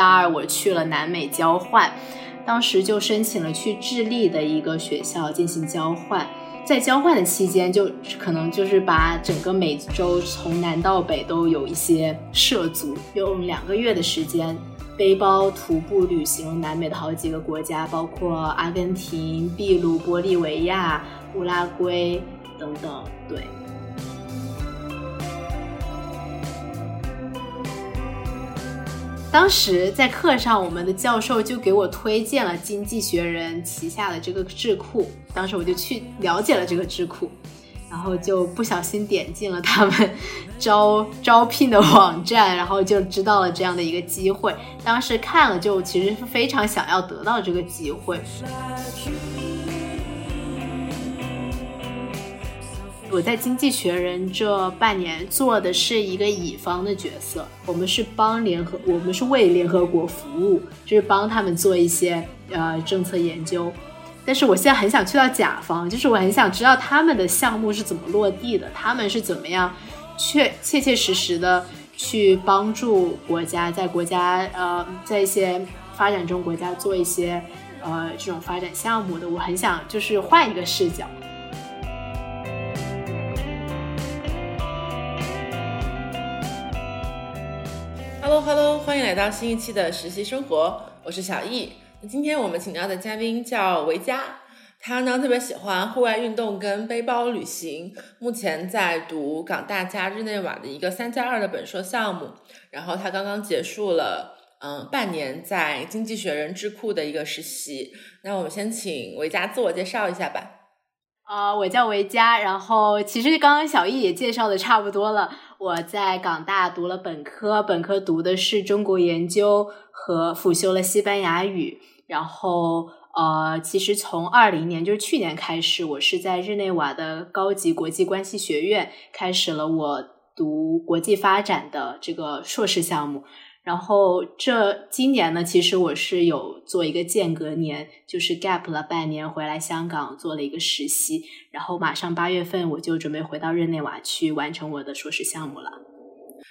大二我去了南美交换，当时就申请了去智利的一个学校进行交换。在交换的期间，就可能就是把整个美洲从南到北都有一些涉足，用两个月的时间，背包徒步旅行南美的好几个国家，包括阿根廷、秘鲁、玻利维亚、乌拉圭等等。对。当时在课上，我们的教授就给我推荐了《经济学人》旗下的这个智库，当时我就去了解了这个智库，然后就不小心点进了他们招招聘的网站，然后就知道了这样的一个机会。当时看了，就其实是非常想要得到这个机会。我在《经济学人》这半年做的是一个乙方的角色，我们是帮联合，我们是为联合国服务，就是帮他们做一些呃政策研究。但是我现在很想去到甲方，就是我很想知道他们的项目是怎么落地的，他们是怎么样确切切实实的去帮助国家，在国家呃在一些发展中国家做一些呃这种发展项目的。我很想就是换一个视角。Hello，Hello，欢迎来到新一期的实习生活，我是小易。那今天我们请到的嘉宾叫维嘉，他呢特别喜欢户外运动跟背包旅行，目前在读港大加日内瓦的一个三加二的本硕项目，然后他刚刚结束了嗯半年在经济学人智库的一个实习。那我们先请维嘉自我介绍一下吧。啊，我叫维嘉，然后其实刚刚小易也介绍的差不多了。我在港大读了本科，本科读的是中国研究和辅修了西班牙语。然后，呃，其实从二零年，就是去年开始，我是在日内瓦的高级国际关系学院开始了我读国际发展的这个硕士项目。然后这今年呢，其实我是有做一个间隔年，就是 gap 了半年，回来香港做了一个实习，然后马上八月份我就准备回到日内瓦去完成我的硕士项目了。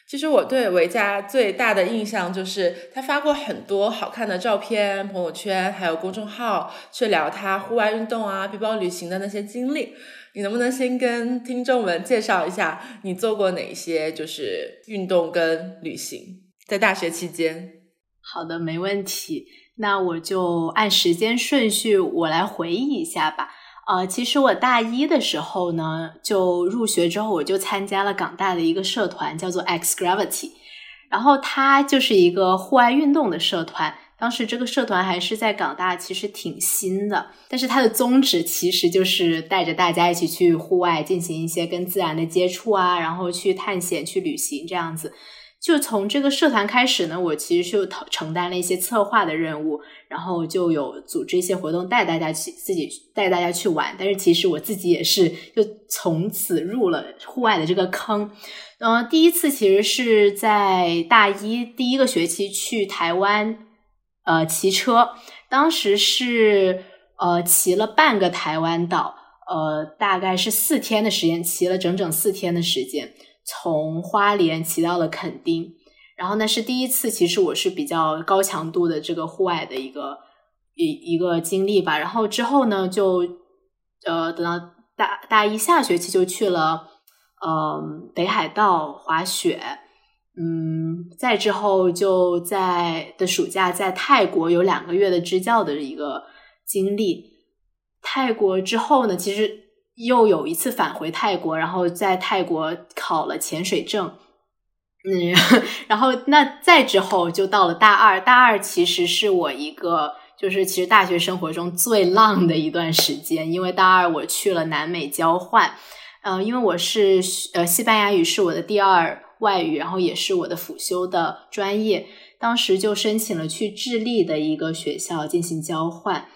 其实我对维嘉最大的印象就是他发过很多好看的照片，朋友圈还有公众号，去聊他户外运动啊、背包旅行的那些经历。你能不能先跟听众们介绍一下你做过哪些就是运动跟旅行？在大学期间，好的，没问题。那我就按时间顺序，我来回忆一下吧。呃，其实我大一的时候呢，就入学之后，我就参加了港大的一个社团，叫做 X Gravity。然后它就是一个户外运动的社团。当时这个社团还是在港大，其实挺新的。但是它的宗旨其实就是带着大家一起去户外进行一些跟自然的接触啊，然后去探险、去旅行这样子。就从这个社团开始呢，我其实就承担了一些策划的任务，然后就有组织一些活动，带大家去自己带大家去玩。但是其实我自己也是就从此入了户外的这个坑。嗯，第一次其实是在大一第一个学期去台湾，呃，骑车，当时是呃骑了半个台湾岛，呃，大概是四天的时间，骑了整整四天的时间。从花莲骑到了垦丁，然后那是第一次，其实我是比较高强度的这个户外的一个一一个经历吧。然后之后呢，就呃等到大大一下学期就去了呃北海道滑雪，嗯，再之后就在的暑假在泰国有两个月的支教的一个经历。泰国之后呢，其实。又有一次返回泰国，然后在泰国考了潜水证，嗯，然后那再之后就到了大二，大二其实是我一个就是其实大学生活中最浪的一段时间，因为大二我去了南美交换，呃，因为我是呃西班牙语是我的第二外语，然后也是我的辅修的专业，当时就申请了去智利的一个学校进行交换。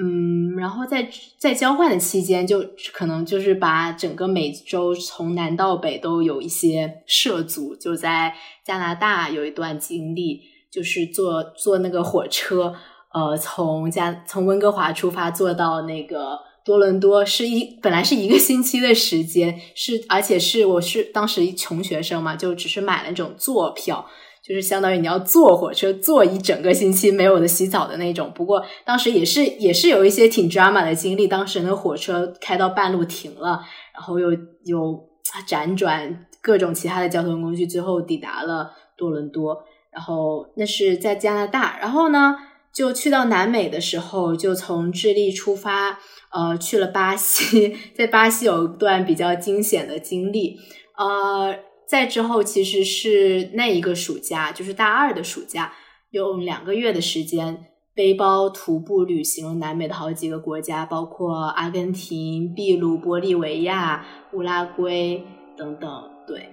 嗯，然后在在交换的期间，就可能就是把整个美洲从南到北都有一些涉足。就在加拿大有一段经历，就是坐坐那个火车，呃，从加从温哥华出发，坐到那个多伦多，是一本来是一个星期的时间，是而且是我是当时穷学生嘛，就只是买了那种坐票。就是相当于你要坐火车坐一整个星期没有的洗澡的那种。不过当时也是也是有一些挺 drama 的经历，当时那火车开到半路停了，然后又又辗转各种其他的交通工具，最后抵达了多伦多。然后那是在加拿大，然后呢就去到南美的时候，就从智利出发，呃，去了巴西，在巴西有一段比较惊险的经历，呃。再之后，其实是那一个暑假，就是大二的暑假，用两个月的时间背包徒步旅行了南美的好几个国家，包括阿根廷、秘鲁、玻利维亚、乌拉圭等等。对，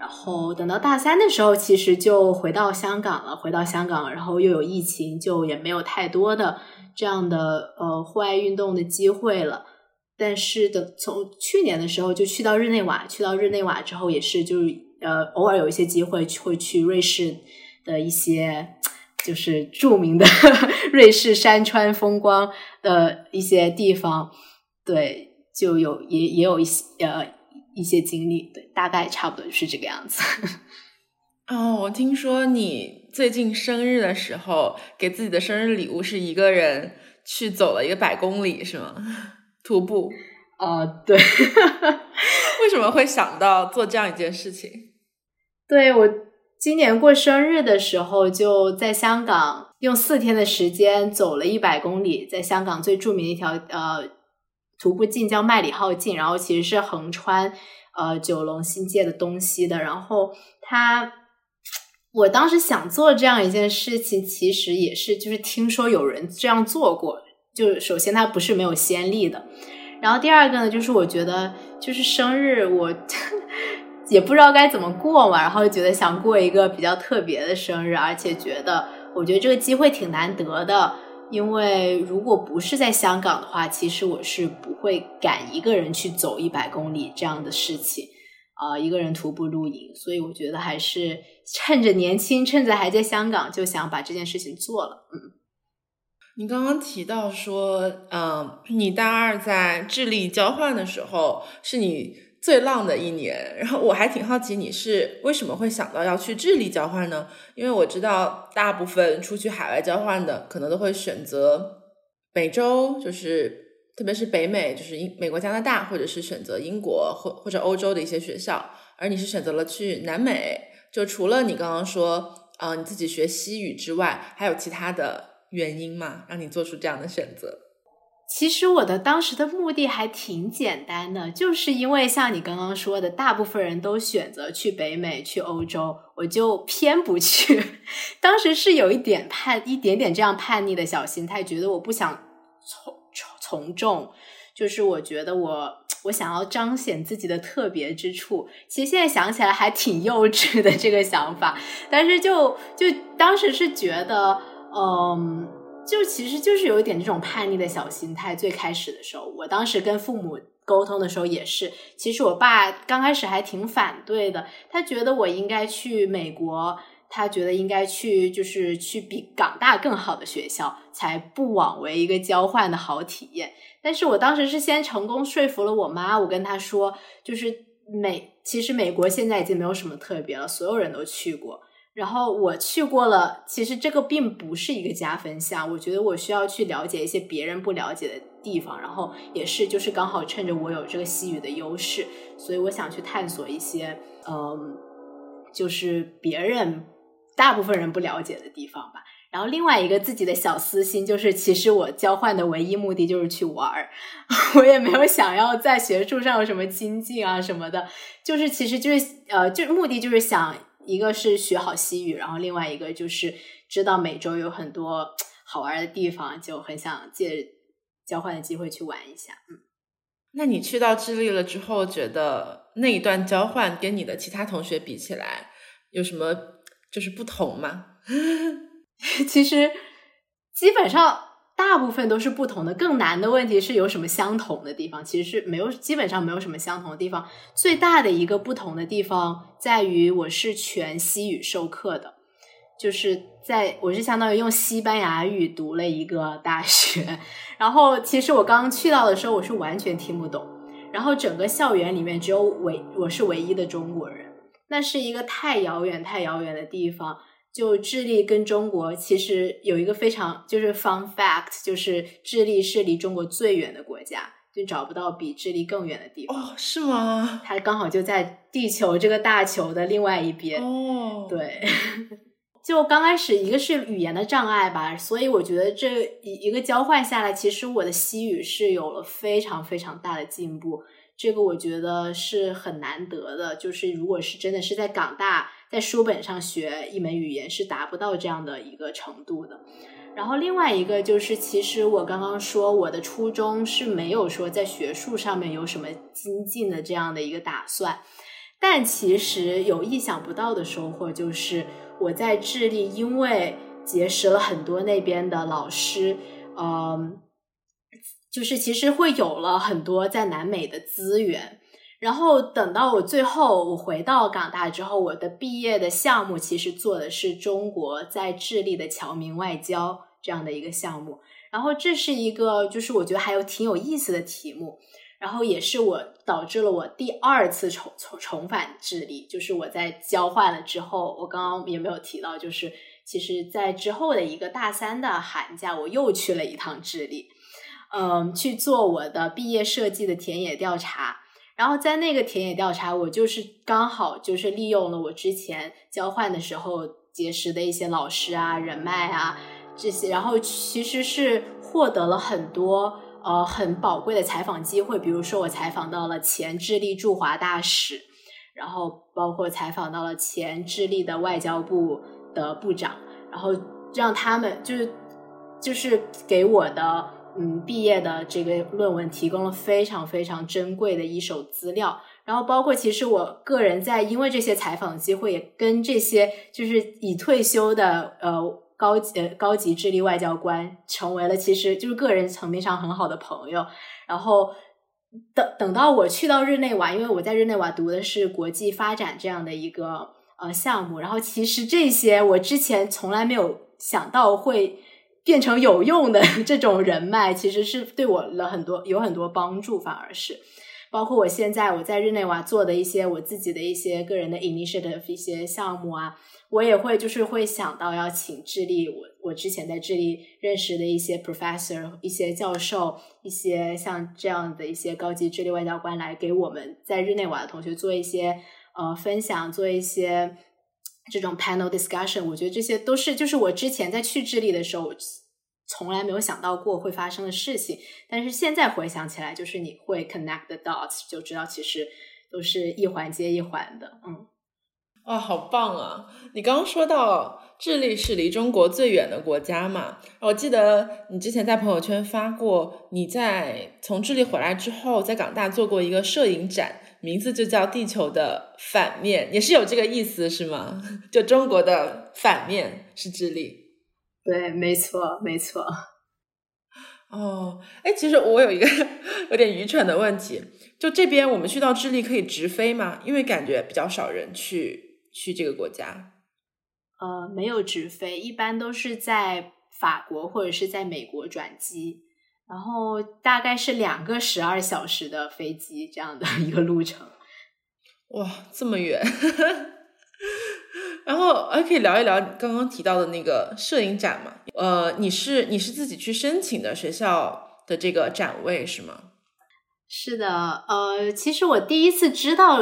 然后等到大三的时候，其实就回到香港了。回到香港，然后又有疫情，就也没有太多的这样的呃户外运动的机会了。但是等从去年的时候就去到日内瓦，去到日内瓦之后也是就是呃偶尔有一些机会会去瑞士的一些就是著名的 瑞士山川风光的一些地方，对，就有也也有一些呃一些经历，对，大概差不多就是这个样子。哦，我听说你最近生日的时候给自己的生日礼物是一个人去走了一个百公里，是吗？徒步，呃，对，为什么会想到做这样一件事情？对我今年过生日的时候，就在香港用四天的时间走了一百公里，在香港最著名的一条呃徒步径叫麦理浩径，然后其实是横穿呃九龙新界的东西的。然后他，我当时想做这样一件事情，其实也是就是听说有人这样做过。就首先它不是没有先例的，然后第二个呢，就是我觉得就是生日我 也不知道该怎么过嘛，然后觉得想过一个比较特别的生日，而且觉得我觉得这个机会挺难得的，因为如果不是在香港的话，其实我是不会敢一个人去走一百公里这样的事情啊，一个人徒步露营，所以我觉得还是趁着年轻，趁着还在香港，就想把这件事情做了，嗯。你刚刚提到说，嗯，你大二在智利交换的时候是你最浪的一年，然后我还挺好奇你是为什么会想到要去智利交换呢？因为我知道大部分出去海外交换的可能都会选择北洲，就是特别是北美，就是英美国、加拿大，或者是选择英国或或者欧洲的一些学校，而你是选择了去南美。就除了你刚刚说，啊，你自己学西语之外，还有其他的。原因嘛，让你做出这样的选择。其实我的当时的目的还挺简单的，就是因为像你刚刚说的，大部分人都选择去北美、去欧洲，我就偏不去。当时是有一点叛，一点点这样叛逆的小心态，觉得我不想从从从众，就是我觉得我我想要彰显自己的特别之处。其实现在想起来还挺幼稚的这个想法，但是就就当时是觉得。嗯，就其实就是有一点这种叛逆的小心态。最开始的时候，我当时跟父母沟通的时候也是，其实我爸刚开始还挺反对的，他觉得我应该去美国，他觉得应该去就是去比港大更好的学校，才不枉为一个交换的好体验。但是我当时是先成功说服了我妈，我跟她说，就是美，其实美国现在已经没有什么特别了，所有人都去过。然后我去过了，其实这个并不是一个加分项。我觉得我需要去了解一些别人不了解的地方，然后也是就是刚好趁着我有这个西语的优势，所以我想去探索一些嗯，就是别人大部分人不了解的地方吧。然后另外一个自己的小私心就是，其实我交换的唯一目的就是去玩儿，我也没有想要在学术上有什么精进啊什么的，就是其实就是呃，就目的就是想。一个是学好西语，然后另外一个就是知道美洲有很多好玩的地方，就很想借交换的机会去玩一下。嗯，那你去到智利了之后，觉得那一段交换跟你的其他同学比起来有什么就是不同吗？其实基本上。大部分都是不同的，更难的问题是有什么相同的地方？其实是没有，基本上没有什么相同的地方。最大的一个不同的地方在于，我是全西语授课的，就是在我是相当于用西班牙语读了一个大学。然后，其实我刚刚去到的时候，我是完全听不懂。然后，整个校园里面只有唯我是唯一的中国人，那是一个太遥远、太遥远的地方。就智利跟中国其实有一个非常就是 fun fact，就是智利是离中国最远的国家，就找不到比智利更远的地方。哦，是吗？它刚好就在地球这个大球的另外一边。哦，对。就刚开始一个是语言的障碍吧，所以我觉得这一一个交换下来，其实我的西语是有了非常非常大的进步。这个我觉得是很难得的，就是如果是真的是在港大在书本上学一门语言，是达不到这样的一个程度的。然后另外一个就是，其实我刚刚说我的初衷是没有说在学术上面有什么精进的这样的一个打算，但其实有意想不到的收获就是。我在智利，因为结识了很多那边的老师，嗯，就是其实会有了很多在南美的资源。然后等到我最后我回到港大之后，我的毕业的项目其实做的是中国在智利的侨民外交这样的一个项目。然后这是一个就是我觉得还有挺有意思的题目。然后也是我导致了我第二次重重重返智利，就是我在交换了之后，我刚刚也没有提到，就是其实在之后的一个大三的寒假，我又去了一趟智利，嗯，去做我的毕业设计的田野调查。然后在那个田野调查，我就是刚好就是利用了我之前交换的时候结识的一些老师啊、人脉啊这些，然后其实是获得了很多。呃，很宝贵的采访机会，比如说我采访到了前智利驻华大使，然后包括采访到了前智利的外交部的部长，然后让他们就是就是给我的嗯毕业的这个论文提供了非常非常珍贵的一手资料，然后包括其实我个人在因为这些采访机会，也跟这些就是已退休的呃。高级呃高级智力外交官成为了其实就是个人层面上很好的朋友，然后等等到我去到日内瓦，因为我在日内瓦读的是国际发展这样的一个呃项目，然后其实这些我之前从来没有想到会变成有用的 这种人脉，其实是对我了很多有很多帮助，反而是包括我现在我在日内瓦做的一些我自己的一些个人的 initiative 一些项目啊。我也会就是会想到要请智利，我我之前在智利认识的一些 professor、一些教授、一些像这样的一些高级智利外交官来给我们在日内瓦的同学做一些呃分享，做一些这种 panel discussion。我觉得这些都是就是我之前在去智利的时候从来没有想到过会发生的事情，但是现在回想起来，就是你会 connect the dots，就知道其实都是一环接一环的，嗯。哇，好棒啊！你刚刚说到智利是离中国最远的国家嘛？我记得你之前在朋友圈发过，你在从智利回来之后，在港大做过一个摄影展，名字就叫《地球的反面》，也是有这个意思是吗？就中国的反面是智利？对，没错，没错。哦，哎，其实我有一个 有点愚蠢的问题，就这边我们去到智利可以直飞吗？因为感觉比较少人去。去这个国家，呃，没有直飞，一般都是在法国或者是在美国转机，然后大概是两个十二小时的飞机这样的一个路程。哇，这么远！然后还可以聊一聊刚刚提到的那个摄影展嘛？呃，你是你是自己去申请的学校的这个展位是吗？是的，呃，其实我第一次知道。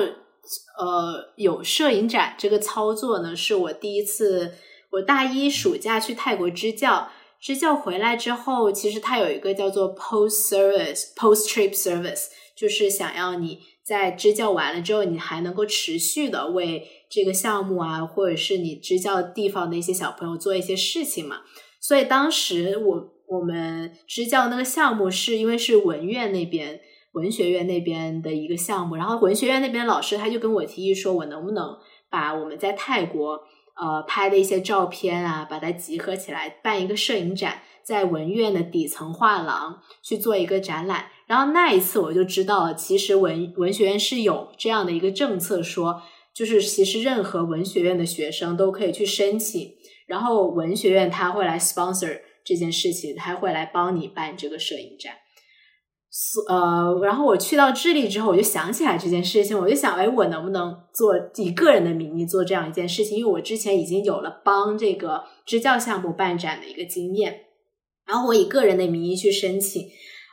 呃，有摄影展这个操作呢，是我第一次。我大一暑假去泰国支教，支教回来之后，其实它有一个叫做 post service post trip service，就是想要你在支教完了之后，你还能够持续的为这个项目啊，或者是你支教地方的一些小朋友做一些事情嘛。所以当时我我们支教那个项目，是因为是文院那边。文学院那边的一个项目，然后文学院那边老师他就跟我提议说，我能不能把我们在泰国呃拍的一些照片啊，把它集合起来办一个摄影展，在文院的底层画廊去做一个展览。然后那一次我就知道了，其实文文学院是有这样的一个政策，说就是其实任何文学院的学生都可以去申请，然后文学院他会来 sponsor 这件事情，他会来帮你办这个摄影展。呃，然后我去到智利之后，我就想起来这件事情，我就想，哎，我能不能做以个人的名义做这样一件事情？因为我之前已经有了帮这个支教项目办展的一个经验，然后我以个人的名义去申请，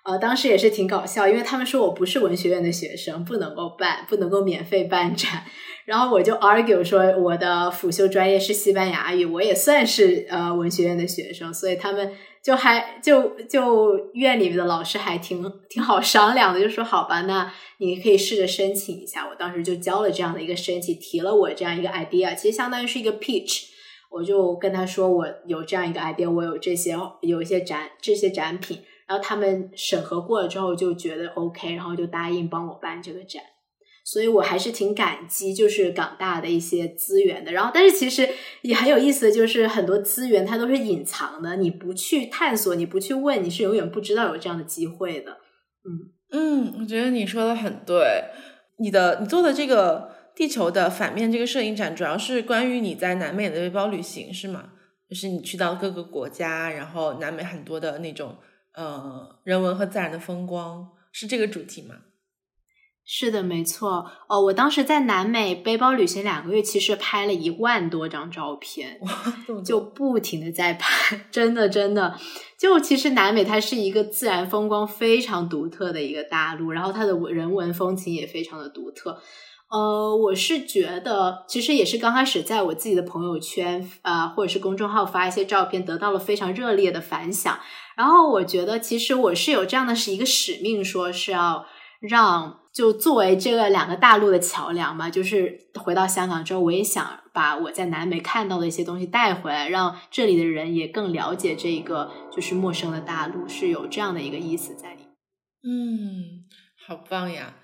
呃，当时也是挺搞笑，因为他们说我不是文学院的学生，不能够办，不能够免费办展，然后我就 argue 说我的辅修专业是西班牙语，我也算是呃文学院的学生，所以他们。就还就就院里面的老师还挺挺好商量的，就说好吧，那你可以试着申请一下。我当时就交了这样的一个申请，提了我这样一个 idea，其实相当于是一个 pitch。我就跟他说我有这样一个 idea，我有这些有一些展这些展品，然后他们审核过了之后就觉得 OK，然后就答应帮我办这个展。所以我还是挺感激，就是港大的一些资源的。然后，但是其实也很有意思的就是很多资源它都是隐藏的，你不去探索，你不去问，你是永远不知道有这样的机会的。嗯嗯，我觉得你说的很对。你的你做的这个地球的反面这个摄影展，主要是关于你在南美的背包旅行，是吗？就是你去到各个国家，然后南美很多的那种呃人文和自然的风光，是这个主题吗？是的，没错。哦，我当时在南美背包旅行两个月，其实拍了一万多张照片，就不停的在拍，真的真的。就其实南美它是一个自然风光非常独特的一个大陆，然后它的人文风情也非常的独特。呃，我是觉得，其实也是刚开始在我自己的朋友圈啊，或者是公众号发一些照片，得到了非常热烈的反响。然后我觉得，其实我是有这样的是一个使命，说是要让。就作为这个两个大陆的桥梁嘛，就是回到香港之后，我也想把我在南美看到的一些东西带回来，让这里的人也更了解这个就是陌生的大陆，是有这样的一个意思在里。嗯，好棒呀！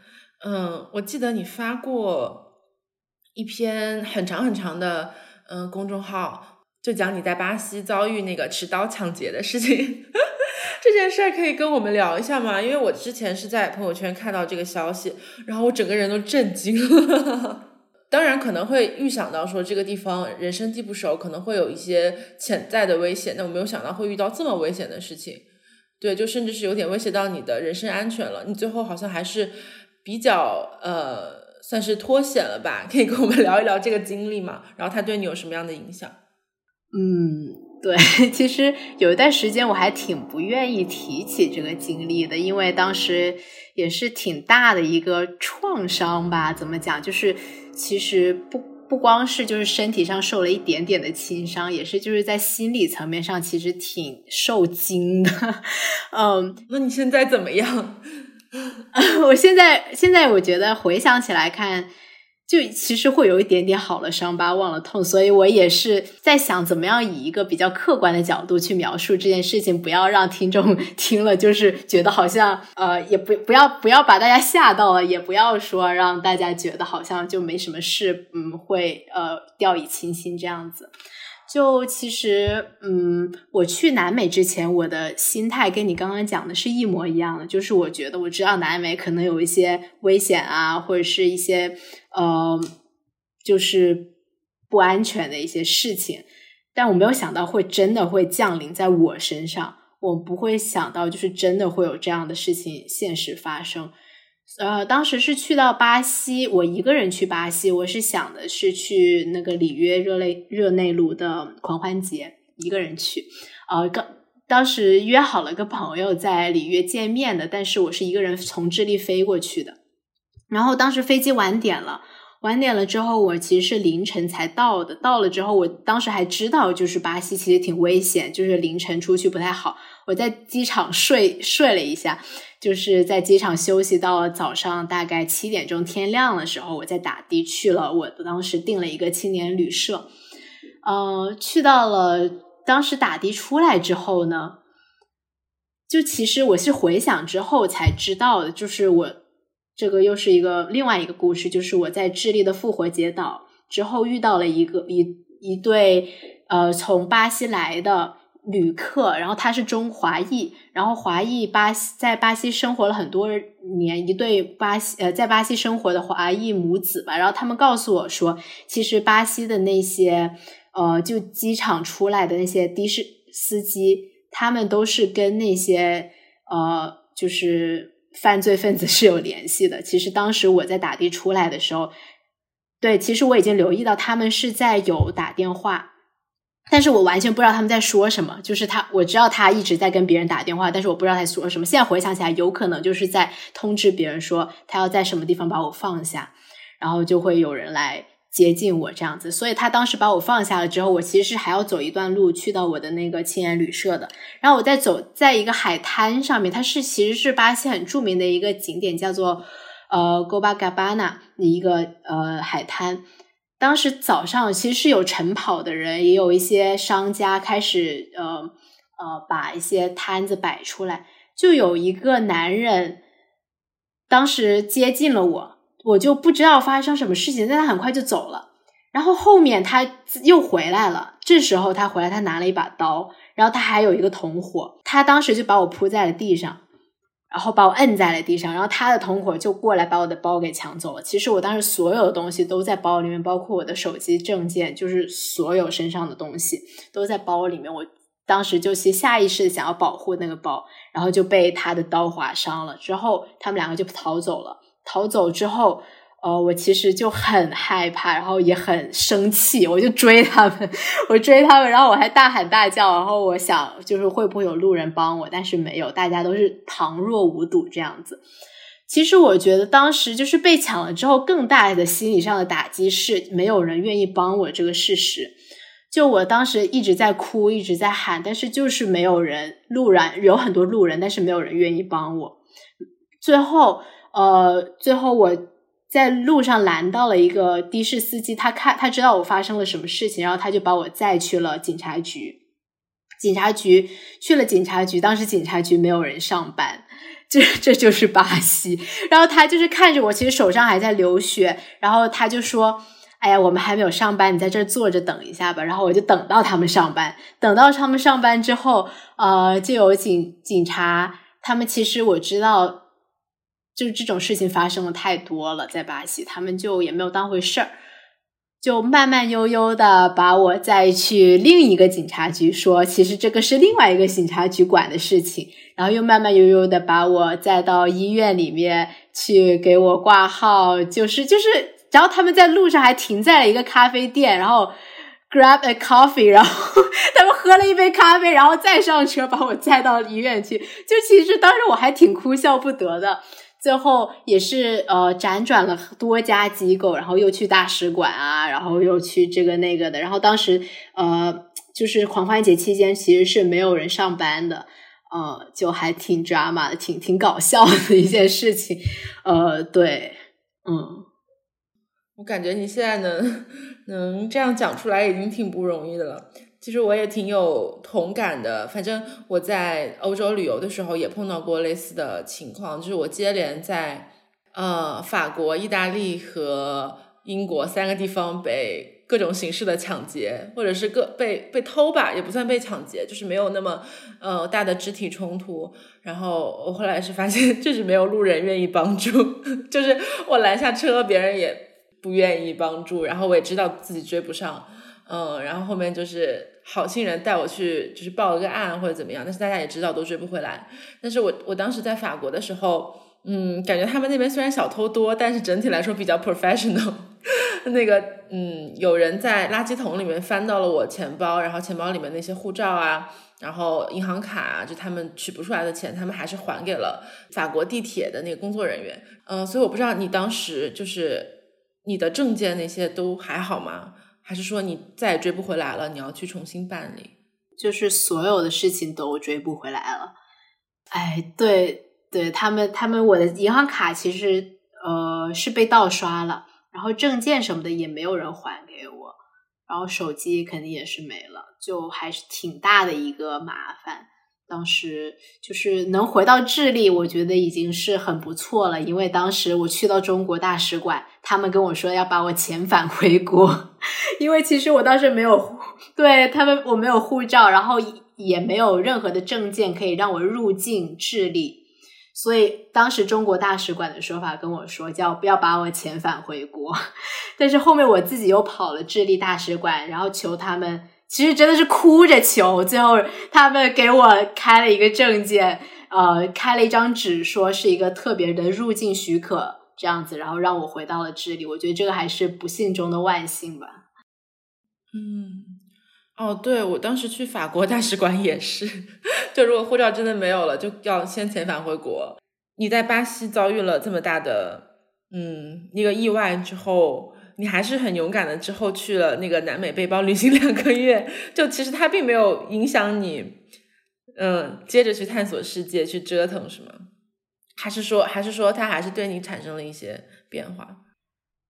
嗯，我记得你发过一篇很长很长的嗯公众号，就讲你在巴西遭遇那个持刀抢劫的事情。这件事儿可以跟我们聊一下吗？因为我之前是在朋友圈看到这个消息，然后我整个人都震惊了。当然可能会预想到说这个地方人生地不熟，可能会有一些潜在的危险，但我没有想到会遇到这么危险的事情。对，就甚至是有点威胁到你的人身安全了。你最后好像还是比较呃，算是脱险了吧？可以跟我们聊一聊这个经历吗？然后它对你有什么样的影响？嗯。对，其实有一段时间我还挺不愿意提起这个经历的，因为当时也是挺大的一个创伤吧。怎么讲？就是其实不不光是就是身体上受了一点点的轻伤，也是就是在心理层面上其实挺受惊的。嗯，那你现在怎么样？我现在现在我觉得回想起来看。就其实会有一点点好了伤疤忘了痛，所以我也是在想怎么样以一个比较客观的角度去描述这件事情，不要让听众 听了就是觉得好像呃，也不不要不要把大家吓到了，也不要说让大家觉得好像就没什么事，嗯，会呃掉以轻心这样子。就其实，嗯，我去南美之前，我的心态跟你刚刚讲的是一模一样的，就是我觉得我知道南美可能有一些危险啊，或者是一些呃，就是不安全的一些事情，但我没有想到会真的会降临在我身上，我不会想到就是真的会有这样的事情现实发生。呃，当时是去到巴西，我一个人去巴西，我是想的是去那个里约热内热内卢的狂欢节，一个人去。呃，刚当时约好了个朋友在里约见面的，但是我是一个人从智利飞过去的。然后当时飞机晚点了，晚点了之后，我其实是凌晨才到的。到了之后，我当时还知道，就是巴西其实挺危险，就是凌晨出去不太好。我在机场睡睡了一下。就是在机场休息到了早上大概七点钟天亮的时候，我再打的去了我当时订了一个青年旅社，呃，去到了当时打的出来之后呢，就其实我是回想之后才知道的，就是我这个又是一个另外一个故事，就是我在智利的复活节岛之后遇到了一个一一对呃从巴西来的。旅客，然后他是中华裔，然后华裔巴西在巴西生活了很多年，一对巴西呃在巴西生活的华裔母子吧，然后他们告诉我说，其实巴西的那些呃就机场出来的那些的士司机，他们都是跟那些呃就是犯罪分子是有联系的。其实当时我在打的出来的时候，对，其实我已经留意到他们是在有打电话，但是我完全不知道他们在说什么。就是他，我知道他一直在跟别人打电话，但是我不知道他说什么。现在回想起来，有可能就是在通知别人说他要在什么地方把我放下，然后就会有人来。接近我这样子，所以他当时把我放下了之后，我其实是还要走一段路去到我的那个青年旅社的。然后我在走在一个海滩上面，它是其实是巴西很著名的一个景点，叫做呃 Gobagabana 的一个呃海滩。当时早上其实是有晨跑的人，也有一些商家开始呃呃把一些摊子摆出来，就有一个男人当时接近了我。我就不知道发生什么事情，但他很快就走了。然后后面他又回来了，这时候他回来，他拿了一把刀，然后他还有一个同伙，他当时就把我扑在了地上，然后把我摁在了地上，然后他的同伙就过来把我的包给抢走了。其实我当时所有的东西都在包里面，包括我的手机、证件，就是所有身上的东西都在包里面。我当时就是下意识想要保护那个包，然后就被他的刀划伤了。之后他们两个就逃走了。逃走之后，呃，我其实就很害怕，然后也很生气，我就追他们，我追他们，然后我还大喊大叫，然后我想就是会不会有路人帮我，但是没有，大家都是旁若无睹这样子。其实我觉得当时就是被抢了之后，更大的心理上的打击是没有人愿意帮我这个事实。就我当时一直在哭，一直在喊，但是就是没有人，路人有很多路人，但是没有人愿意帮我。最后。呃，最后我在路上拦到了一个的士司机，他看他知道我发生了什么事情，然后他就把我载去了警察局。警察局去了警察局，当时警察局没有人上班，这这就是巴西。然后他就是看着我，其实手上还在流血，然后他就说：“哎呀，我们还没有上班，你在这坐着等一下吧。”然后我就等到他们上班，等到他们上班之后，呃，就有警警察，他们其实我知道。就是这种事情发生的太多了，在巴西，他们就也没有当回事儿，就慢慢悠悠的把我再去另一个警察局说，其实这个是另外一个警察局管的事情，然后又慢慢悠悠的把我再到医院里面去给我挂号，就是就是，然后他们在路上还停在了一个咖啡店，然后 grab a coffee，然后他们喝了一杯咖啡，然后再上车把我载到医院去，就其实当时我还挺哭笑不得的。最后也是呃辗转了多家机构，然后又去大使馆啊，然后又去这个那个的。然后当时呃就是狂欢节期间，其实是没有人上班的，呃，就还挺 drama 的，挺挺搞笑的一件事情。呃，对，嗯，我感觉你现在能能这样讲出来，已经挺不容易的了。其实我也挺有同感的，反正我在欧洲旅游的时候也碰到过类似的情况，就是我接连在呃法国、意大利和英国三个地方被各种形式的抢劫，或者是各被被偷吧，也不算被抢劫，就是没有那么呃大的肢体冲突。然后我后来是发现，就是没有路人愿意帮助，就是我拦下车，别人也不愿意帮助，然后我也知道自己追不上，嗯，然后后面就是。好心人带我去，就是报了个案或者怎么样，但是大家也知道都追不回来。但是我我当时在法国的时候，嗯，感觉他们那边虽然小偷多，但是整体来说比较 professional。那个，嗯，有人在垃圾桶里面翻到了我钱包，然后钱包里面那些护照啊，然后银行卡啊，就他们取不出来的钱，他们还是还给了法国地铁的那个工作人员。嗯，所以我不知道你当时就是你的证件那些都还好吗？还是说你再也追不回来了？你要去重新办理，就是所有的事情都追不回来了。哎，对对，他们他们我的银行卡其实呃是被盗刷了，然后证件什么的也没有人还给我，然后手机肯定也是没了，就还是挺大的一个麻烦。当时就是能回到智利，我觉得已经是很不错了。因为当时我去到中国大使馆，他们跟我说要把我遣返回国，因为其实我当时没有对他们我没有护照，然后也没有任何的证件可以让我入境智利，所以当时中国大使馆的说法跟我说叫不要把我遣返回国。但是后面我自己又跑了智利大使馆，然后求他们。其实真的是哭着求，最后他们给我开了一个证件，呃开了一张纸，说是一个特别的入境许可这样子，然后让我回到了智利。我觉得这个还是不幸中的万幸吧。嗯，哦，对，我当时去法国大使馆也是，就如果护照真的没有了，就要先遣返回国。你在巴西遭遇了这么大的嗯一个意外之后。你还是很勇敢的，之后去了那个南美背包旅行两个月，就其实它并没有影响你，嗯，接着去探索世界，去折腾，是吗？还是说，还是说，它还是对你产生了一些变化？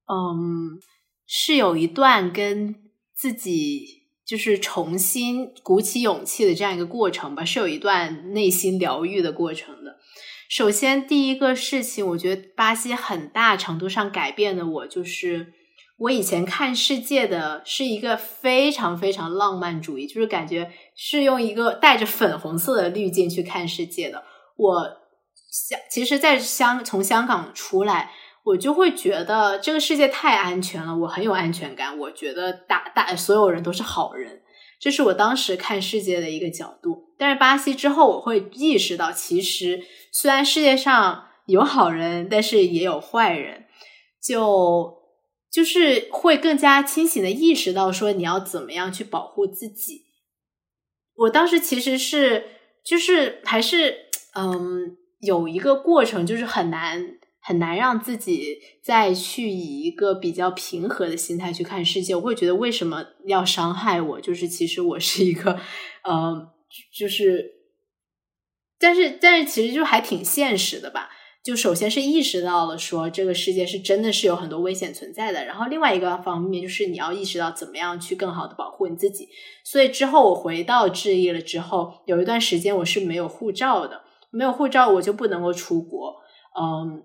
嗯，是有一段跟自己就是重新鼓起勇气的这样一个过程吧，是有一段内心疗愈的过程的。首先，第一个事情，我觉得巴西很大程度上改变了我，就是。我以前看世界的是一个非常非常浪漫主义，就是感觉是用一个带着粉红色的滤镜去看世界的。我香，其实，在香从香港出来，我就会觉得这个世界太安全了，我很有安全感。我觉得大大所有人都是好人，这是我当时看世界的一个角度。但是巴西之后，我会意识到，其实虽然世界上有好人，但是也有坏人，就。就是会更加清醒的意识到说你要怎么样去保护自己。我当时其实是就是还是嗯有一个过程，就是很难很难让自己再去以一个比较平和的心态去看世界。我会觉得为什么要伤害我？就是其实我是一个呃，就是但是但是其实就还挺现实的吧。就首先是意识到了说这个世界是真的是有很多危险存在的，然后另外一个方面就是你要意识到怎么样去更好的保护你自己。所以之后我回到智利了之后，有一段时间我是没有护照的，没有护照我就不能够出国。嗯，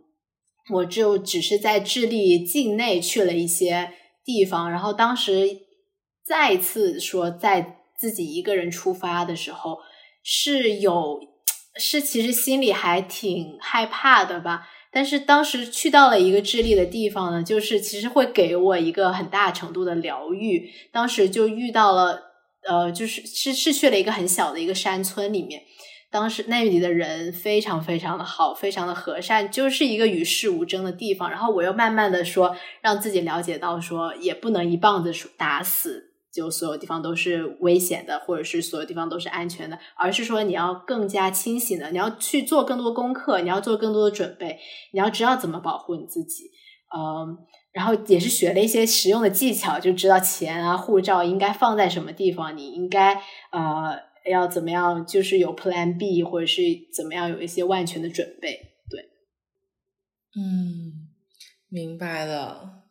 我就只是在智利境内去了一些地方，然后当时再次说在自己一个人出发的时候是有。是，其实心里还挺害怕的吧。但是当时去到了一个智利的地方呢，就是其实会给我一个很大程度的疗愈。当时就遇到了，呃，就是是是去了一个很小的一个山村里面。当时那里的人非常非常的好，非常的和善，就是一个与世无争的地方。然后我又慢慢的说，让自己了解到说，也不能一棒子打死。就所有地方都是危险的，或者是所有地方都是安全的，而是说你要更加清醒的，你要去做更多功课，你要做更多的准备，你要知道怎么保护你自己。嗯，然后也是学了一些实用的技巧，就知道钱啊、护照应该放在什么地方，你应该呃要怎么样，就是有 Plan B，或者是怎么样有一些万全的准备。对，嗯，明白了。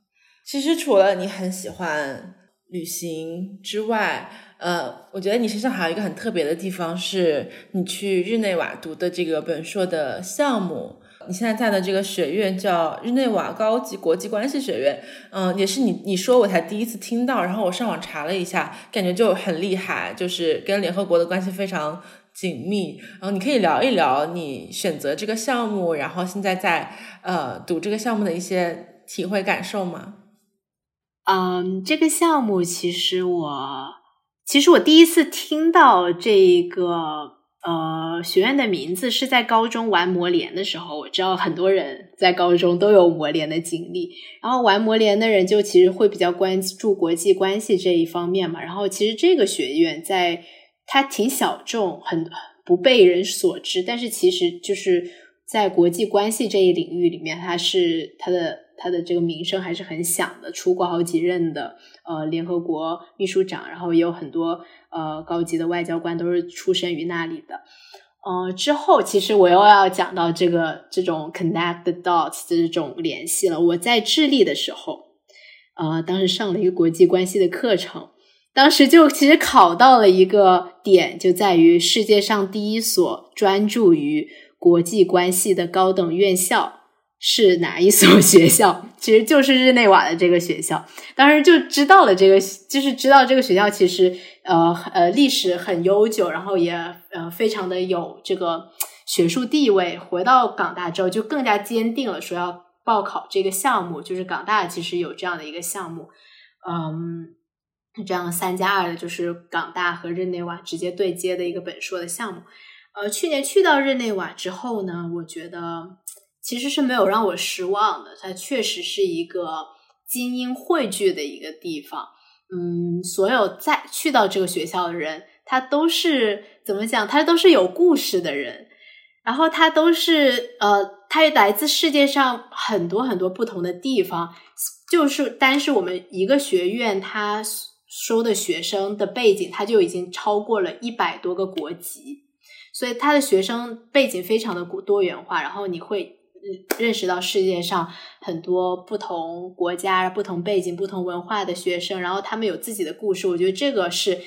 其实除了你很喜欢。旅行之外，呃，我觉得你身上还有一个很特别的地方，是你去日内瓦读的这个本硕的项目。你现在在的这个学院叫日内瓦高级国际关系学院，嗯，也是你你说我才第一次听到，然后我上网查了一下，感觉就很厉害，就是跟联合国的关系非常紧密。然后你可以聊一聊你选择这个项目，然后现在在呃读这个项目的一些体会感受吗？嗯，这个项目其实我其实我第一次听到这个呃学院的名字是在高中玩魔联的时候。我知道很多人在高中都有魔联的经历，然后玩魔联的人就其实会比较关注国际关系这一方面嘛。然后其实这个学院在它挺小众，很不被人所知，但是其实就是在国际关系这一领域里面，它是它的。他的这个名声还是很响的，出过好几任的呃联合国秘书长，然后也有很多呃高级的外交官都是出身于那里的。呃，之后其实我又要讲到这个这种 connect dots 的这种联系了。我在智利的时候，呃，当时上了一个国际关系的课程，当时就其实考到了一个点，就在于世界上第一所专注于国际关系的高等院校。是哪一所 学校？其实就是日内瓦的这个学校。当时就知道了这个，就是知道这个学校其实呃呃历史很悠久，然后也呃非常的有这个学术地位。回到港大之后，就更加坚定了说要报考这个项目。就是港大其实有这样的一个项目，嗯，这样三加二的，就是港大和日内瓦直接对接的一个本硕的项目。呃，去年去到日内瓦之后呢，我觉得其实是没有让我失望的。它确实是一个精英汇聚的一个地方。嗯，所有在去到这个学校的人，他都是怎么讲？他都是有故事的人，然后他都是呃，他来自世界上很多很多不同的地方。就是单是我们一个学院，他收的学生的背景，他就已经超过了一百多个国籍，所以他的学生背景非常的多元化。然后你会认识到世界上很多不同国家、不同背景、不同文化的学生，然后他们有自己的故事。我觉得这个是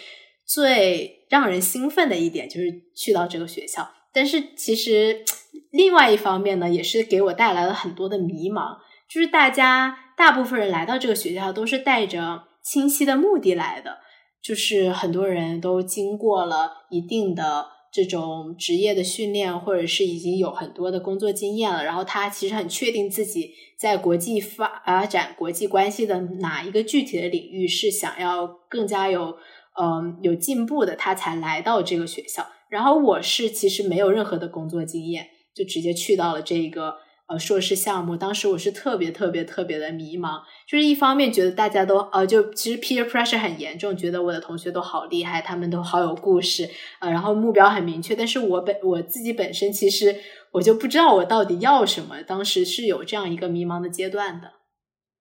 最让人兴奋的一点，就是去到这个学校。但是其实另外一方面呢，也是给我带来了很多的迷茫，就是大家。大部分人来到这个学校都是带着清晰的目的来的，就是很多人都经过了一定的这种职业的训练，或者是已经有很多的工作经验了。然后他其实很确定自己在国际发展、国际关系的哪一个具体的领域是想要更加有嗯有进步的，他才来到这个学校。然后我是其实没有任何的工作经验，就直接去到了这个。呃，硕士项目，当时我是特别特别特别的迷茫，就是一方面觉得大家都呃，就其实 peer pressure 很严重，觉得我的同学都好厉害，他们都好有故事，呃，然后目标很明确，但是我本我自己本身其实我就不知道我到底要什么，当时是有这样一个迷茫的阶段的。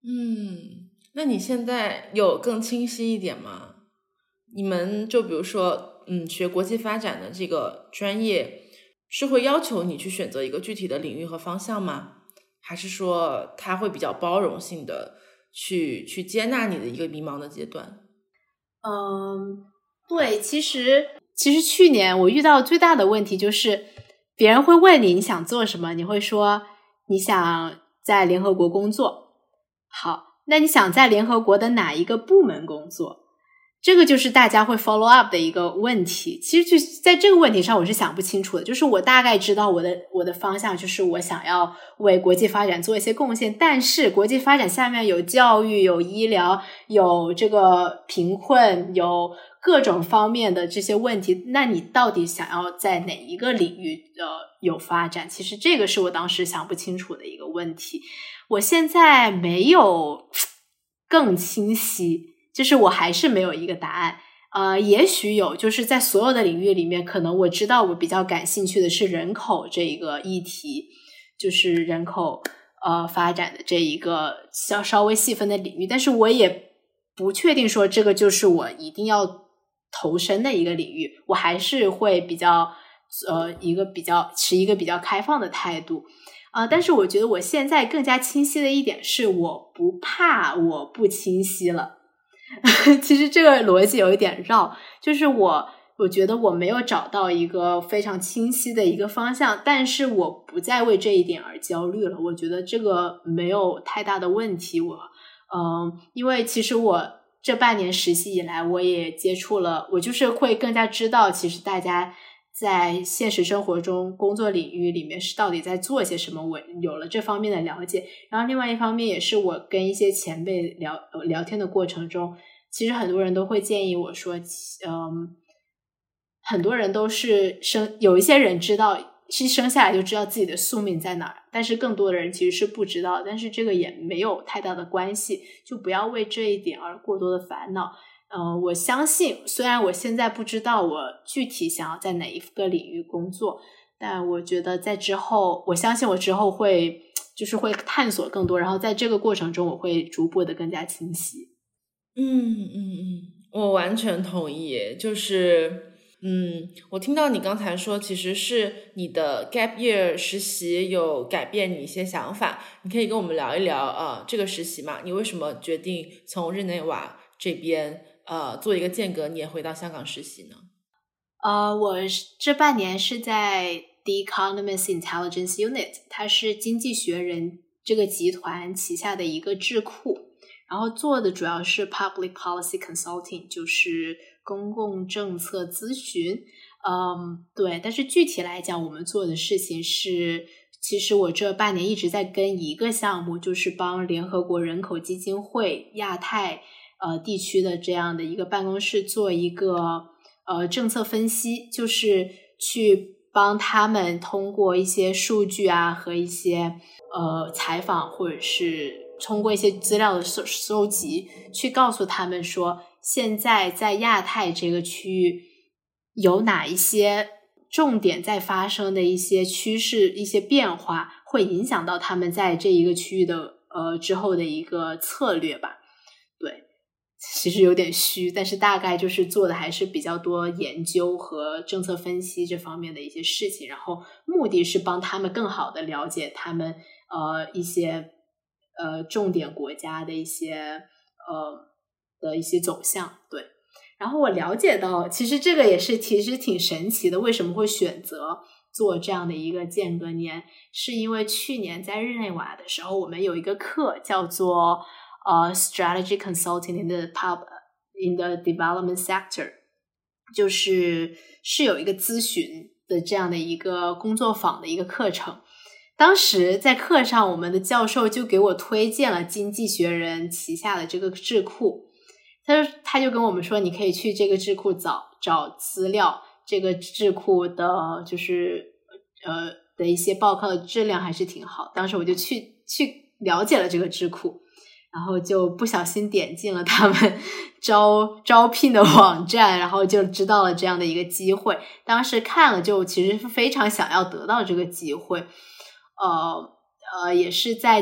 嗯，那你现在有更清晰一点吗？你们就比如说，嗯，学国际发展的这个专业。是会要求你去选择一个具体的领域和方向吗？还是说他会比较包容性的去去接纳你的一个迷茫的阶段？嗯，对，其实其实去年我遇到最大的问题就是别人会问你你想做什么，你会说你想在联合国工作。好，那你想在联合国的哪一个部门工作？这个就是大家会 follow up 的一个问题。其实就在这个问题上，我是想不清楚的。就是我大概知道我的我的方向，就是我想要为国际发展做一些贡献。但是国际发展下面有教育、有医疗、有这个贫困、有各种方面的这些问题。那你到底想要在哪一个领域呃有发展？其实这个是我当时想不清楚的一个问题。我现在没有 更清晰。就是我还是没有一个答案，呃，也许有，就是在所有的领域里面，可能我知道我比较感兴趣的是人口这一个议题，就是人口呃发展的这一个稍稍微细分的领域，但是我也不确定说这个就是我一定要投身的一个领域，我还是会比较呃一个比较持一个比较开放的态度啊，但是我觉得我现在更加清晰的一点是，我不怕我不清晰了。其实这个逻辑有一点绕，就是我我觉得我没有找到一个非常清晰的一个方向，但是我不再为这一点而焦虑了。我觉得这个没有太大的问题。我嗯，因为其实我这半年实习以来，我也接触了，我就是会更加知道，其实大家。在现实生活中，工作领域里面是到底在做些什么？我有了这方面的了解，然后另外一方面也是我跟一些前辈聊聊天的过程中，其实很多人都会建议我说，嗯，很多人都是生有一些人知道，是生下来就知道自己的宿命在哪，但是更多的人其实是不知道，但是这个也没有太大的关系，就不要为这一点而过多的烦恼。呃，我相信，虽然我现在不知道我具体想要在哪一个领域工作，但我觉得在之后，我相信我之后会就是会探索更多，然后在这个过程中，我会逐步的更加清晰。嗯嗯嗯，我完全同意。就是，嗯，我听到你刚才说，其实是你的 gap year 实习有改变你一些想法，你可以跟我们聊一聊啊，这个实习嘛，你为什么决定从日内瓦这边？呃，做一个间隔，你也回到香港实习呢？呃，我这半年是在 The Economist Intelligence Unit，它是经济学人这个集团旗下的一个智库，然后做的主要是 Public Policy Consulting，就是公共政策咨询。嗯，对。但是具体来讲，我们做的事情是，其实我这半年一直在跟一个项目，就是帮联合国人口基金会亚太。呃，地区的这样的一个办公室做一个呃政策分析，就是去帮他们通过一些数据啊和一些呃采访，或者是通过一些资料的收收集，去告诉他们说，现在在亚太这个区域有哪一些重点在发生的一些趋势、一些变化，会影响到他们在这一个区域的呃之后的一个策略吧。其实有点虚，但是大概就是做的还是比较多研究和政策分析这方面的一些事情，然后目的是帮他们更好的了解他们呃一些呃重点国家的一些呃的一些走向。对，然后我了解到，其实这个也是其实挺神奇的，为什么会选择做这样的一个间隔年？是因为去年在日内瓦的时候，我们有一个课叫做。呃，strategy consulting in the pub in the development sector，就是是有一个咨询的这样的一个工作坊的一个课程。当时在课上，我们的教授就给我推荐了《经济学人》旗下的这个智库。他说，他就跟我们说，你可以去这个智库找找资料。这个智库的，就是呃的一些报告的质量还是挺好。当时我就去去了解了这个智库。然后就不小心点进了他们 招招聘的网站，然后就知道了这样的一个机会。当时看了，就其实是非常想要得到这个机会，呃呃，也是在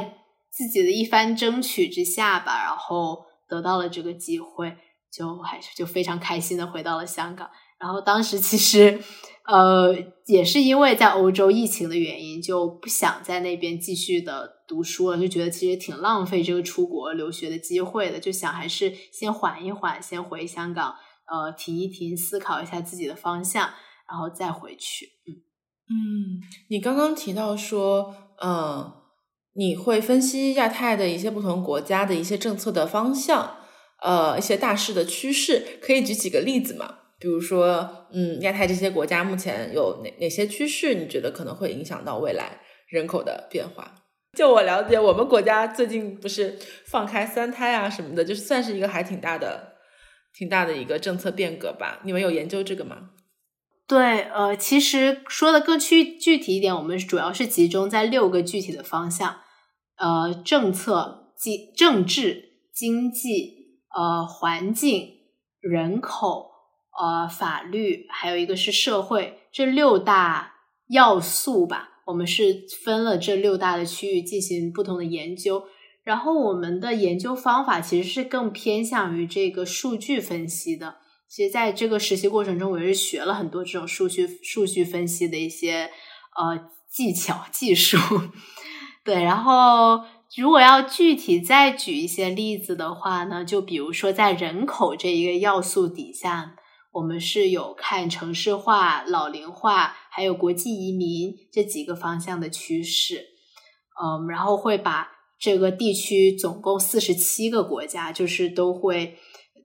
自己的一番争取之下吧，然后得到了这个机会，就还是就非常开心的回到了香港。然后当时其实。呃，也是因为在欧洲疫情的原因，就不想在那边继续的读书了，就觉得其实挺浪费这个出国留学的机会的，就想还是先缓一缓，先回香港，呃，停一停，思考一下自己的方向，然后再回去。嗯嗯，你刚刚提到说，嗯，你会分析亚太的一些不同国家的一些政策的方向，呃，一些大势的趋势，可以举几个例子吗？比如说，嗯，亚太这些国家目前有哪哪些趋势？你觉得可能会影响到未来人口的变化？就我了解，我们国家最近不是放开三胎啊什么的，就是算是一个还挺大的、挺大的一个政策变革吧？你们有研究这个吗？对，呃，其实说的更具具体一点，我们主要是集中在六个具体的方向，呃，政策、经政治、经济、呃，环境、人口。呃，法律还有一个是社会，这六大要素吧，我们是分了这六大的区域进行不同的研究。然后我们的研究方法其实是更偏向于这个数据分析的。其实在这个实习过程中，我也是学了很多这种数据数据分析的一些呃技巧技术。对，然后如果要具体再举一些例子的话呢，就比如说在人口这一个要素底下。我们是有看城市化、老龄化，还有国际移民这几个方向的趋势，嗯，然后会把这个地区总共四十七个国家，就是都会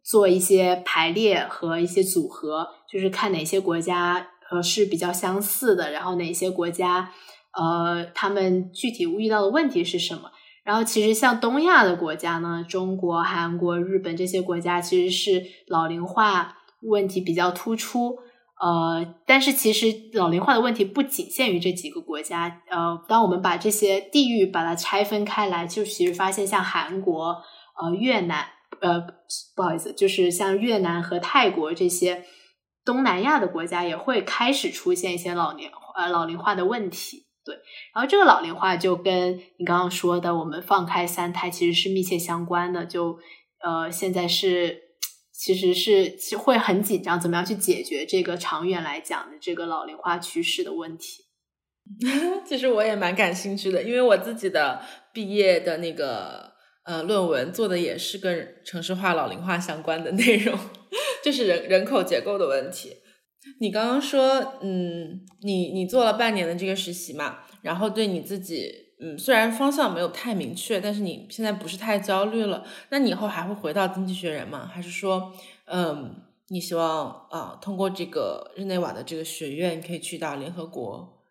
做一些排列和一些组合，就是看哪些国家呃是比较相似的，然后哪些国家呃他们具体遇到的问题是什么。然后其实像东亚的国家呢，中国、韩国、日本这些国家其实是老龄化。问题比较突出，呃，但是其实老龄化的问题不仅限于这几个国家，呃，当我们把这些地域把它拆分开来，就其实发现像韩国、呃越南，呃不好意思，就是像越南和泰国这些东南亚的国家也会开始出现一些老年呃老龄化的问题，对，然后这个老龄化就跟你刚刚说的我们放开三胎其实是密切相关的，就呃现在是。其实是会很紧张，怎么样去解决这个长远来讲的这个老龄化趋势的问题？其实我也蛮感兴趣的，因为我自己的毕业的那个呃论文做的也是跟城市化、老龄化相关的内容，就是人人口结构的问题。你刚刚说，嗯，你你做了半年的这个实习嘛，然后对你自己。嗯，虽然方向没有太明确，但是你现在不是太焦虑了。那你以后还会回到经济学人吗？还是说，嗯，你希望啊，通过这个日内瓦的这个学院，可以去到联合国？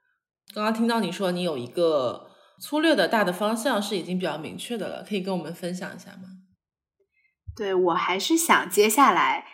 刚刚听到你说你有一个粗略的大的方向是已经比较明确的了，可以跟我们分享一下吗？对我还是想接下来，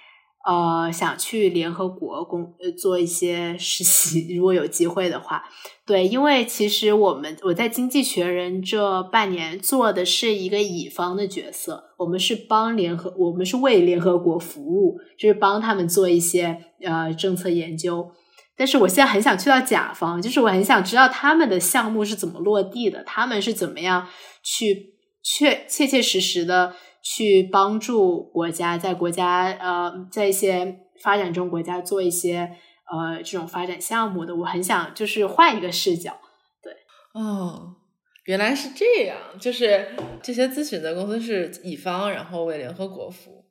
呃，想去联合国工呃做一些实习，如果有机会的话，对，因为其实我们我在经济学人这半年做的是一个乙方的角色，我们是帮联合，我们是为联合国服务，就是帮他们做一些呃政策研究。但是我现在很想去到甲方，就是我很想知道他们的项目是怎么落地的，他们是怎么样去确切切实实的。去帮助国家在国家呃在一些发展中国家做一些呃这种发展项目的，我很想就是换一个视角，对，哦，原来是这样，就是这些咨询的公司是乙方，然后为联合国服务，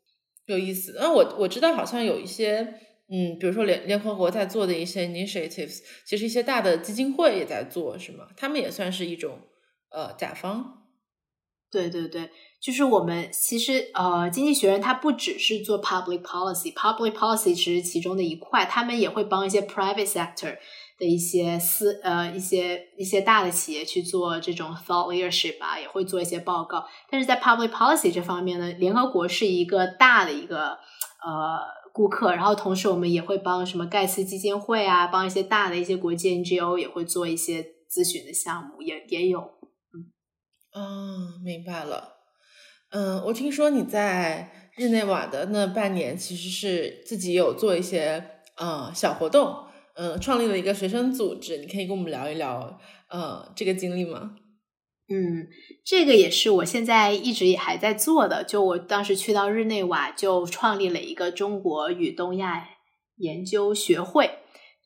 有意思。那我我知道好像有一些嗯，比如说联联合国在做的一些 initiatives，其实一些大的基金会也在做，是吗？他们也算是一种呃甲方。对对对，就是我们其实呃，经济学人他不只是做 public policy，public policy 只是其中的一块，他们也会帮一些 private sector 的一些私呃一些一些大的企业去做这种 thought leadership 啊，也会做一些报告。但是在 public policy 这方面呢，联合国是一个大的一个呃顾客，然后同时我们也会帮什么盖茨基金会啊，帮一些大的一些国际 NGO 也会做一些咨询的项目，也也有。嗯，明白了。嗯，我听说你在日内瓦的那半年，其实是自己有做一些呃小活动，嗯，创立了一个学生组织。你可以跟我们聊一聊，呃，这个经历吗？嗯，这个也是我现在一直也还在做的。就我当时去到日内瓦，就创立了一个中国与东亚研究学会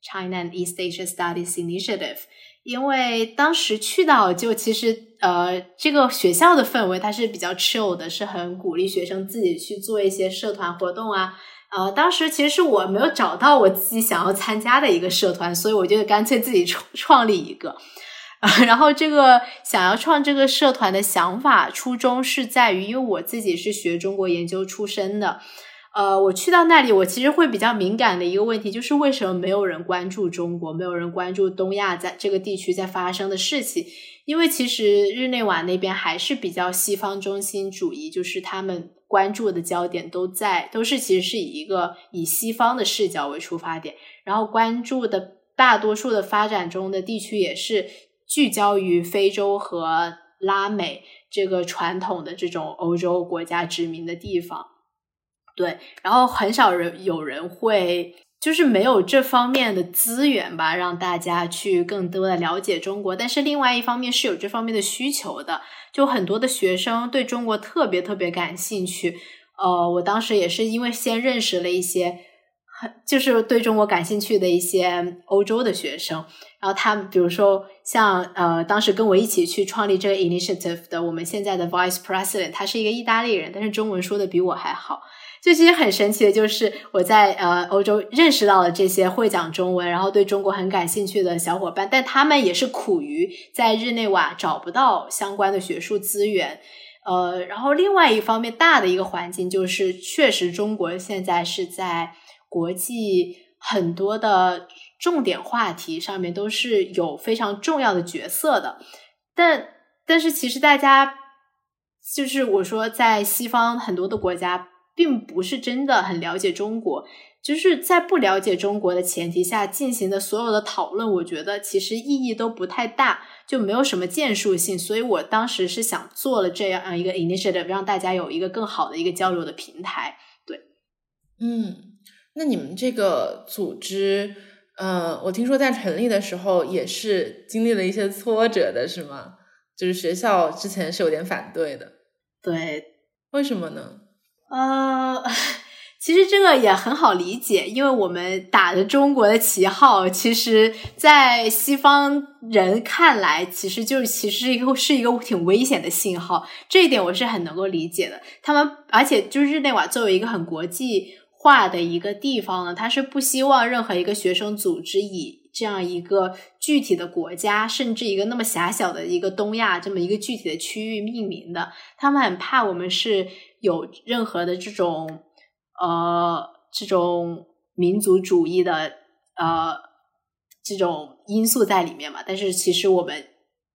（China East Asia Studies Initiative）。因为当时去到，就其实呃，这个学校的氛围它是比较 chill 的，是很鼓励学生自己去做一些社团活动啊。呃，当时其实是我没有找到我自己想要参加的一个社团，所以我就干脆自己创 创立一个。然后这个想要创这个社团的想法初衷是在于，因为我自己是学中国研究出身的。呃，我去到那里，我其实会比较敏感的一个问题，就是为什么没有人关注中国，没有人关注东亚在这个地区在发生的事情？因为其实日内瓦那边还是比较西方中心主义，就是他们关注的焦点都在，都是其实是以一个以西方的视角为出发点，然后关注的大多数的发展中的地区也是聚焦于非洲和拉美这个传统的这种欧洲国家殖民的地方。对，然后很少人有人会，就是没有这方面的资源吧，让大家去更多的了解中国。但是另外一方面是有这方面的需求的，就很多的学生对中国特别特别感兴趣。呃，我当时也是因为先认识了一些，就是对中国感兴趣的一些欧洲的学生，然后他比如说像呃，当时跟我一起去创立这个 initiative 的，我们现在的 vice president，他是一个意大利人，但是中文说的比我还好。就其实很神奇的，就是我在呃欧洲认识到了这些会讲中文，然后对中国很感兴趣的小伙伴，但他们也是苦于在日内瓦找不到相关的学术资源。呃，然后另外一方面，大的一个环境就是，确实中国现在是在国际很多的重点话题上面都是有非常重要的角色的。但但是其实大家就是我说，在西方很多的国家。并不是真的很了解中国，就是在不了解中国的前提下进行的所有的讨论，我觉得其实意义都不太大，就没有什么建树性。所以我当时是想做了这样一个 initiative，让大家有一个更好的一个交流的平台。对，嗯，那你们这个组织，呃，我听说在成立的时候也是经历了一些挫折的，是吗？就是学校之前是有点反对的。对，为什么呢？呃，其实这个也很好理解，因为我们打着中国的旗号，其实，在西方人看来，其实就是其实是一个是一个挺危险的信号。这一点我是很能够理解的。他们而且就是日内瓦作为一个很国际化的一个地方呢，他是不希望任何一个学生组织以这样一个具体的国家，甚至一个那么狭小的一个东亚这么一个具体的区域命名的。他们很怕我们是。有任何的这种呃这种民族主义的呃这种因素在里面嘛？但是其实我们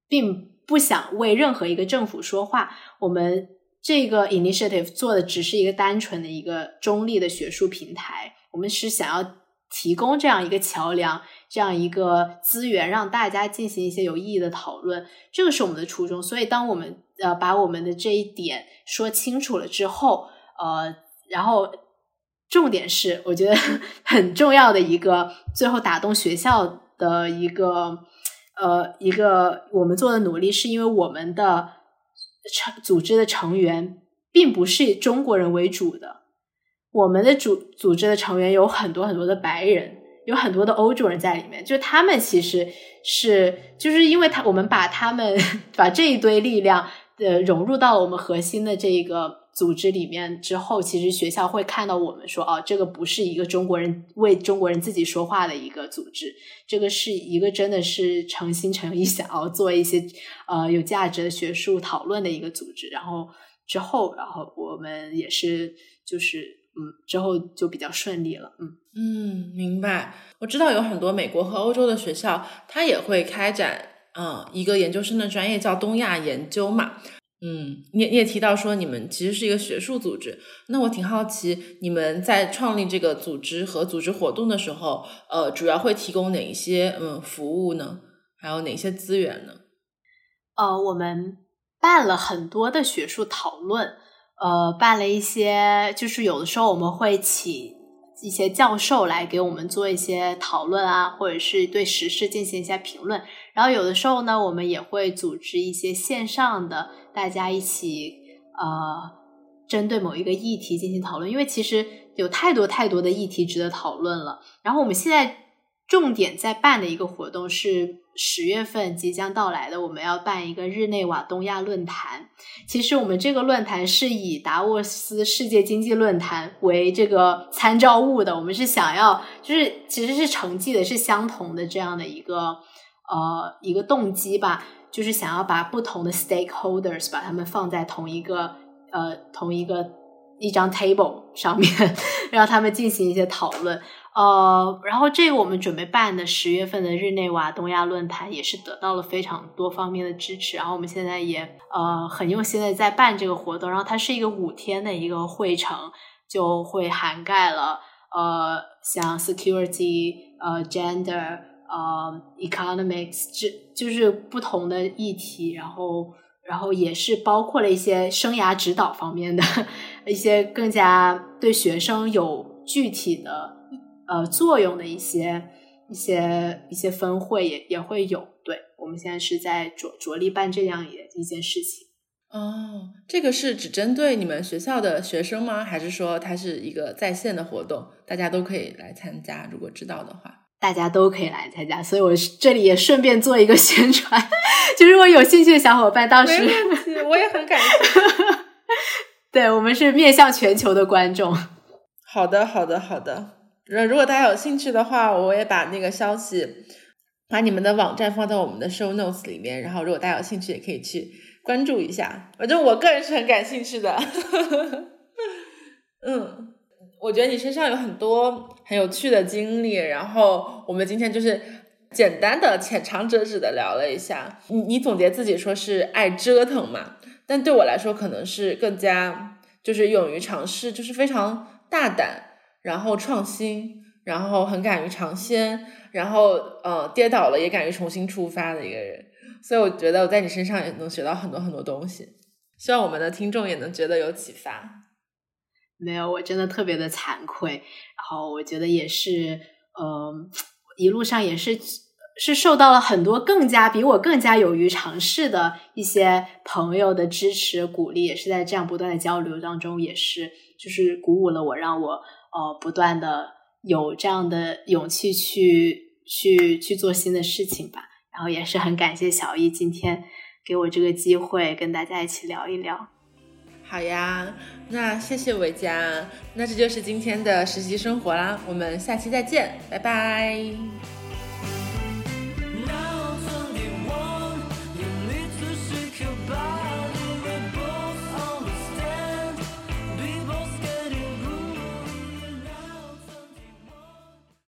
并不想为任何一个政府说话。我们这个 initiative 做的只是一个单纯的一个中立的学术平台，我们是想要提供这样一个桥梁，这样一个资源，让大家进行一些有意义的讨论，这个是我们的初衷。所以，当我们呃把我们的这一点说清楚了之后，呃，然后重点是，我觉得 很重要的一个，最后打动学校的一个呃一个我们做的努力，是因为我们的。成组织的成员并不是以中国人为主的，我们的组组织的成员有很多很多的白人，有很多的欧洲人在里面，就他们其实是就是因为他我们把他们把这一堆力量呃融入到我们核心的这个。组织里面之后，其实学校会看到我们说，哦，这个不是一个中国人为中国人自己说话的一个组织，这个是一个真的是诚心诚意想要做一些呃有价值的学术讨论的一个组织。然后之后，然后我们也是就是嗯，之后就比较顺利了。嗯嗯，明白。我知道有很多美国和欧洲的学校，它也会开展嗯一个研究生的专业叫东亚研究嘛。嗯，你你也提到说你们其实是一个学术组织，那我挺好奇，你们在创立这个组织和组织活动的时候，呃，主要会提供哪一些嗯服务呢？还有哪些资源呢？呃，我们办了很多的学术讨论，呃，办了一些，就是有的时候我们会请一些教授来给我们做一些讨论啊，或者是对时事进行一下评论，然后有的时候呢，我们也会组织一些线上的。大家一起呃，针对某一个议题进行讨论，因为其实有太多太多的议题值得讨论了。然后我们现在重点在办的一个活动是十月份即将到来的，我们要办一个日内瓦东亚论坛。其实我们这个论坛是以达沃斯世界经济论坛为这个参照物的，我们是想要就是其实是成绩的是相同的这样的一个呃一个动机吧。就是想要把不同的 stakeholders 把他们放在同一个呃同一个一张 table 上面，让他们进行一些讨论。呃，然后这个我们准备办的十月份的日内瓦东亚论坛也是得到了非常多方面的支持。然后我们现在也呃很用心的在办这个活动。然后它是一个五天的一个会程，就会涵盖了呃像 security 呃 gender。呃，economics 这就是不同的议题，然后，然后也是包括了一些生涯指导方面的 一些更加对学生有具体的呃作用的一些一些一些分会也也会有。对我们现在是在着着力办这样一一件事情。哦，这个是只针对你们学校的学生吗？还是说它是一个在线的活动，大家都可以来参加？如果知道的话。大家都可以来参加，所以我这里也顺便做一个 宣传，就如果有兴趣的小伙伴，到时我也很感兴趣。对我们是面向全球的观众。好的，好的，好的。如如果大家有兴趣的话，我也把那个消息，把你们的网站放在我们的 show notes 里面。然后，如果大家有兴趣，也可以去关注一下。反正我个人是很感兴趣的。嗯。我觉得你身上有很多很有趣的经历，然后我们今天就是简单的浅尝辄止的聊了一下。你你总结自己说是爱折腾嘛？但对我来说可能是更加就是勇于尝试，就是非常大胆，然后创新，然后很敢于尝鲜，然后呃跌倒了也敢于重新出发的一个人。所以我觉得我在你身上也能学到很多很多东西，希望我们的听众也能觉得有启发。没有，我真的特别的惭愧。然后我觉得也是，呃，一路上也是是受到了很多更加比我更加勇于尝试的一些朋友的支持鼓励，也是在这样不断的交流当中，也是就是鼓舞了我，让我呃不断的有这样的勇气去去去做新的事情吧。然后也是很感谢小易今天给我这个机会，跟大家一起聊一聊。好呀，那谢谢伟佳，那这就是今天的实习生活啦，我们下期再见，拜拜。